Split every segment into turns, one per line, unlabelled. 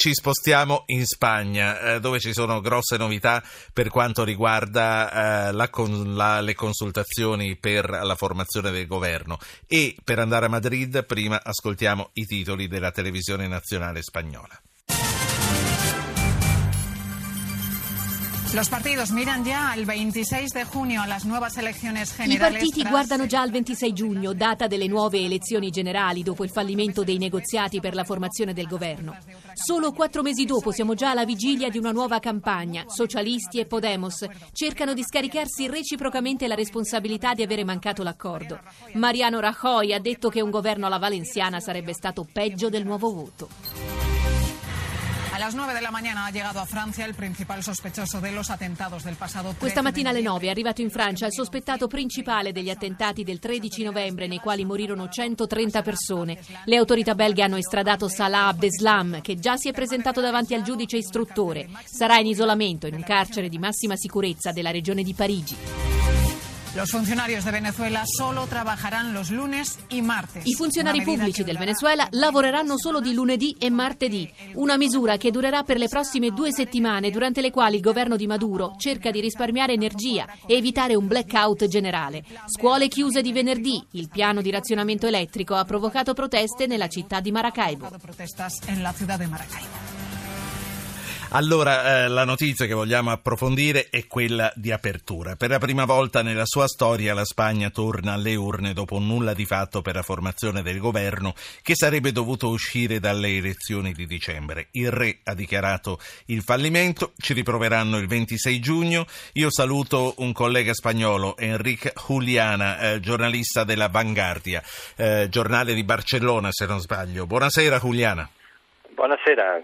ci spostiamo in Spagna, eh, dove ci sono grosse novità per quanto riguarda eh, la la, le consultazioni per la formazione del governo. E per andare a Madrid, prima ascoltiamo i titoli della televisione nazionale spagnola.
Los partidos miran ya al 26 de junio las nuevas elecciones
I partiti guardano già al 26 giugno, data delle nuove elezioni generali dopo il fallimento dei negoziati per la formazione del governo. Solo quattro mesi dopo siamo già alla vigilia di una nuova campagna. Socialisti e Podemos cercano di scaricarsi reciprocamente la responsabilità di avere mancato l'accordo. Mariano Rajoy ha detto che un governo alla valenciana sarebbe stato peggio del nuovo voto.
Las 9 de la mañana ha llegado a Francia el principal sospechoso de los atentados del pasado
Questa mattina alle 9 è arrivato in Francia il sospettato principale degli attentati del 13 novembre nei quali morirono 130 persone. Le autorità belghe hanno estradato Salah Abdeslam che già si è presentato davanti al giudice istruttore. Sarà in isolamento in un carcere di massima sicurezza della regione di Parigi.
Los funcionarios de Venezuela solo trabajarán los lunes y martes.
I funzionari pubblici del Venezuela lavoreranno solo di lunedì e martedì, una misura che durerà per le prossime due settimane, durante le quali il governo di Maduro cerca di risparmiare energia e evitare un blackout generale. Scuole chiuse di venerdì, il piano di razionamento elettrico ha provocato proteste nella città di Maracaibo.
Allora, eh, la notizia che vogliamo approfondire è quella di apertura. Per la prima volta nella sua storia la Spagna torna alle urne dopo un nulla di fatto per la formazione del governo che sarebbe dovuto uscire dalle elezioni di dicembre. Il re ha dichiarato il fallimento, ci riproveranno il 26 giugno. Io saluto un collega spagnolo, Enrique Juliana, eh, giornalista della Vanguardia, eh, giornale di Barcellona se non sbaglio. Buonasera Juliana.
Buonasera.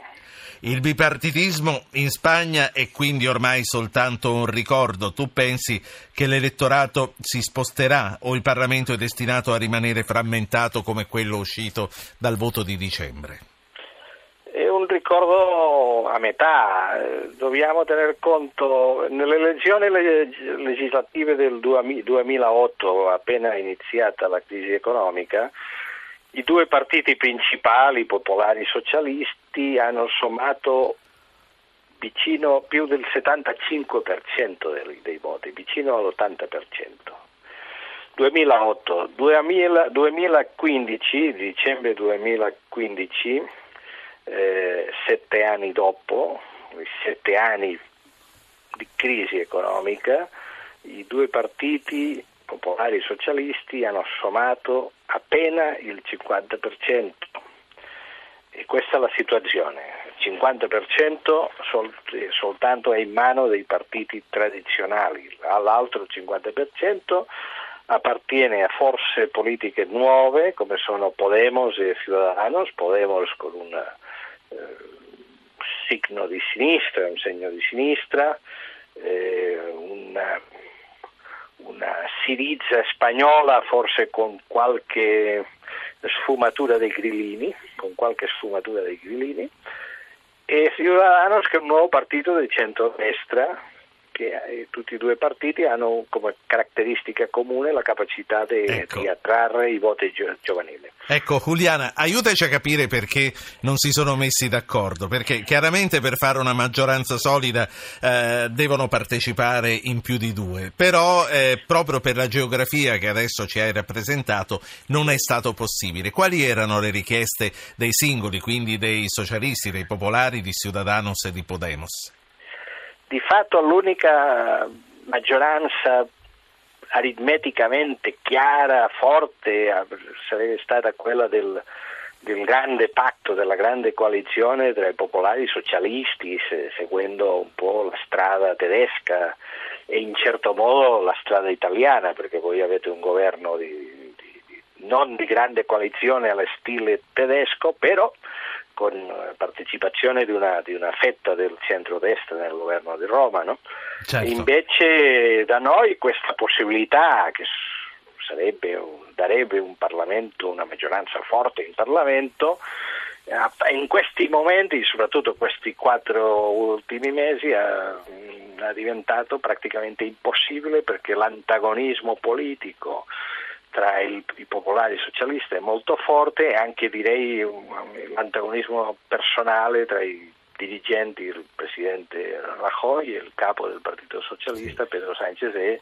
Il bipartitismo in Spagna è quindi ormai soltanto un ricordo. Tu pensi che l'elettorato si sposterà o il Parlamento è destinato a rimanere frammentato come quello uscito dal voto di dicembre?
È un ricordo a metà, dobbiamo tener conto, nelle elezioni legislative del 2008, appena iniziata la crisi economica, i due partiti principali, popolari e socialisti, hanno sommato vicino più del 75% dei, dei voti, vicino all'80%. 2008, 2000, 2015, dicembre 2015, eh, sette anni dopo, sette anni di crisi economica, i due partiti popolari socialisti hanno sommato appena il 50% e questa è la situazione. Il 50% sol- soltanto è in mano dei partiti tradizionali, all'altro 50% appartiene a forze politiche nuove come sono Podemos e Ciudadanos, Podemos con un eh, signo di sinistra, un segno di sinistra, eh, una una Siriza spagnola, forse con qualche sfumatura dei grillini, con qualche sfumatura dei grillini, e Ciudadanos che è un nuovo partito di centrodestra che eh, tutti e due i partiti hanno come caratteristica comune la capacità de, ecco. di attrarre i voti giovanili.
Ecco, Juliana, aiutaci a capire perché non si sono messi d'accordo, perché chiaramente per fare una maggioranza solida eh, devono partecipare in più di due, però eh, proprio per la geografia che adesso ci hai rappresentato non è stato possibile. Quali erano le richieste dei singoli, quindi dei socialisti, dei popolari, di Ciudadanos e di Podemos?
Di fatto l'unica maggioranza aritmeticamente chiara, forte, sarebbe stata quella del, del grande patto, della grande coalizione tra i popolari socialisti, se, seguendo un po' la strada tedesca e in certo modo la strada italiana, perché voi avete un governo di, di, di, non di grande coalizione allo stile tedesco, però con partecipazione di una, di una fetta del centro-destra nel governo di Roma. No? Certo. Invece da noi questa possibilità che sarebbe, darebbe un Parlamento, una maggioranza forte in Parlamento, eh, in questi momenti, soprattutto questi quattro ultimi mesi, è diventato praticamente impossibile perché l'antagonismo politico tra il, i popolari e i socialisti è molto forte e anche direi un, l'antagonismo personale tra i dirigenti, il presidente Rajoy e il capo del Partito Socialista. Pedro Sánchez è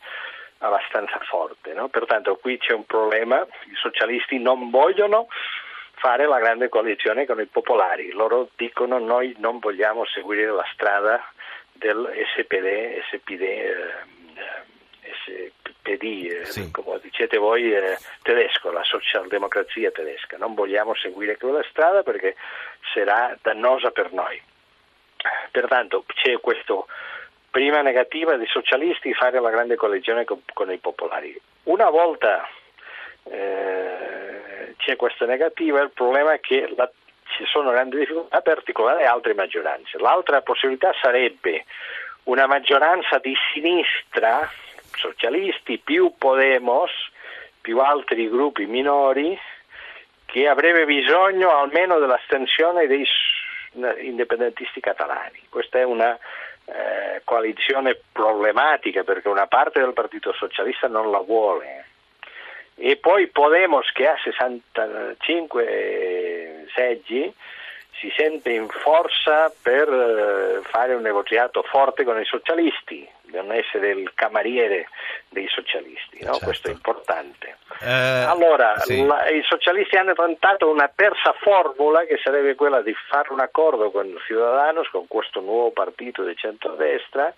abbastanza forte. No? Pertanto qui c'è un problema, i socialisti non vogliono fare la grande coalizione con i popolari, loro dicono noi non vogliamo seguire la strada del SPD, SPD eh, SPD, sì. come dicete voi, eh, tedesco, la socialdemocrazia tedesca. Non vogliamo seguire quella strada perché sarà dannosa per noi. Pertanto c'è questa prima negativa dei socialisti fare la grande coalizione con, con i popolari. Una volta eh, c'è questa negativa, il problema è che la, ci sono grandi difficoltà per articolare altre maggioranze. L'altra possibilità sarebbe una maggioranza di sinistra socialisti più Podemos più altri gruppi minori che avrebbe bisogno almeno dell'astensione dei indipendentisti catalani. Questa è una eh, coalizione problematica perché una parte del Partito Socialista non la vuole e poi Podemos che ha 65 seggi si sente in forza per eh, fare un negoziato forte con i socialisti, non essere il cameriere dei socialisti, no? certo. questo è importante. Eh, allora, sì. la, i socialisti hanno tentato una terza formula che sarebbe quella di fare un accordo con Ciudadanos, con questo nuovo partito di centrodestra,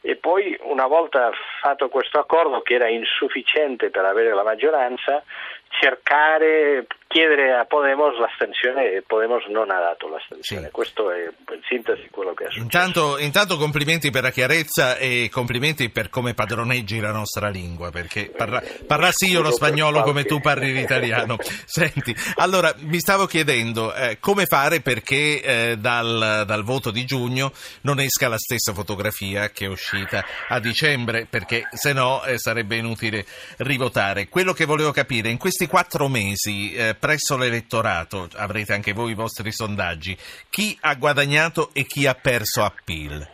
e poi una volta fatto questo accordo che era insufficiente per avere la maggioranza, cercare, chiedere a Podemos l'astensione e Podemos non ha dato l'astensione. Sì. Questo è in sintesi quello che è successo.
Intanto, intanto, complimenti per la chiarezza e complimenti per come padroneggi la nostra lingua, perché parla, parlassi io lo spagnolo come tu parli l'italiano. Senti, allora mi stavo chiedendo eh, come fare perché eh, dal, dal voto di giugno non esca la stessa fotografia che è uscita a dicembre, perché se no eh, sarebbe inutile rivotare. Quello che volevo capire in questi quattro mesi eh, presso l'elettorato, avrete anche voi i vostri sondaggi, chi ha guadagnato e chi ha perso a PIL?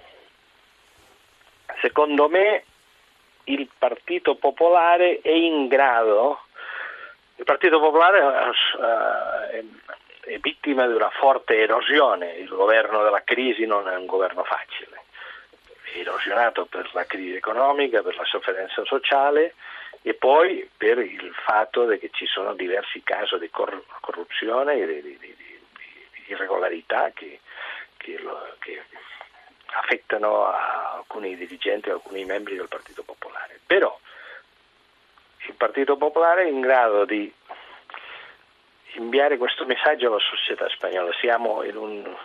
Secondo me il Partito Popolare è in grado, il Partito Popolare uh, è, è vittima di una forte erosione, il governo della crisi non è un governo facile, è erosionato per la crisi economica, per la sofferenza sociale, e poi per il fatto che ci sono diversi casi di corruzione e di, di, di, di irregolarità che, che, lo, che, affettano alcuni dirigenti alcuni membri del Partito Popolare. Però il Partito Popolare è in grado di inviare questo messaggio alla società spagnola. Siamo in, un,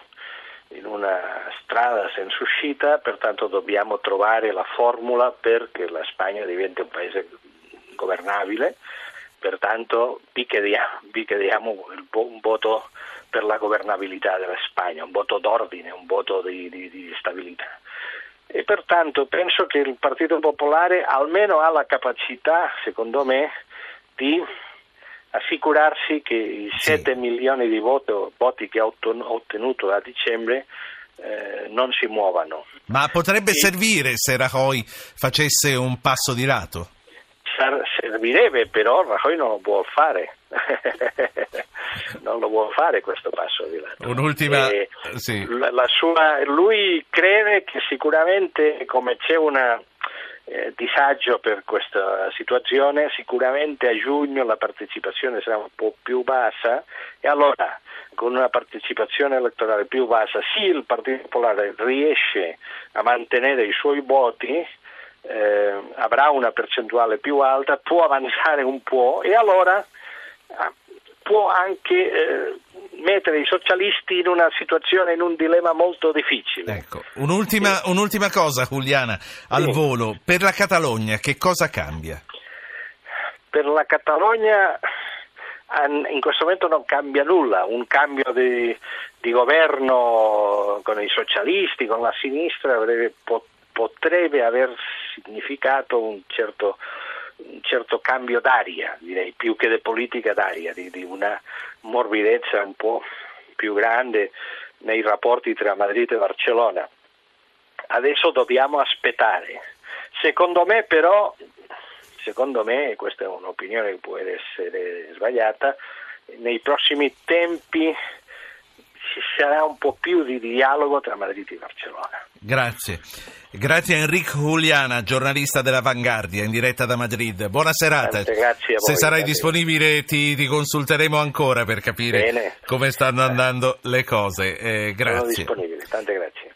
in una strada senza uscita, pertanto dobbiamo trovare la formula perché la Spagna diventi un paese governabile, pertanto vi chiediamo, vi chiediamo un voto per la governabilità della Spagna, un voto d'ordine, un voto di, di, di stabilità. E pertanto penso che il Partito Popolare almeno ha la capacità, secondo me, di assicurarsi che i 7 sì. milioni di voto, voti che ha ottenuto a dicembre eh, non si muovano.
Ma potrebbe e... servire se Rajoy facesse un passo di lato?
Servirebbe, però Rajoy non lo può fare. non lo vuole fare questo passo di lato.
Un'ultima, sì.
la, la sua, lui crede che sicuramente come c'è un eh, disagio per questa situazione, sicuramente a giugno la partecipazione sarà un po' più bassa e allora con una partecipazione elettorale più bassa, sì il Partito Popolare riesce a mantenere i suoi voti, eh, avrà una percentuale più alta, può avanzare un po' e allora ah, può anche eh, mettere i socialisti in una situazione, in un dilemma molto difficile.
Ecco. Un'ultima, sì. un'ultima cosa, Juliana, al sì. volo. Per la Catalogna che cosa cambia?
Per la Catalogna in questo momento non cambia nulla, un cambio di, di governo con i socialisti, con la sinistra avrebbe, potrebbe aver significato un certo, un certo cambio d'aria, direi, più che di politica d'aria, di, di una morbidezza un po' più grande nei rapporti tra Madrid e Barcellona. Adesso dobbiamo aspettare. Secondo me però secondo me, questa è un'opinione che può essere sbagliata, nei prossimi tempi ci sarà un po' più di dialogo tra Madrid e Barcellona.
Grazie. Grazie a Enrico Juliana, giornalista della Vanguardia, in diretta da Madrid. Buona serata.
Tante grazie a voi,
Se sarai
grazie.
disponibile ti, ti consulteremo ancora per capire
Bene.
come stanno andando le cose. Eh,
Sono
grazie.
disponibile, tante grazie.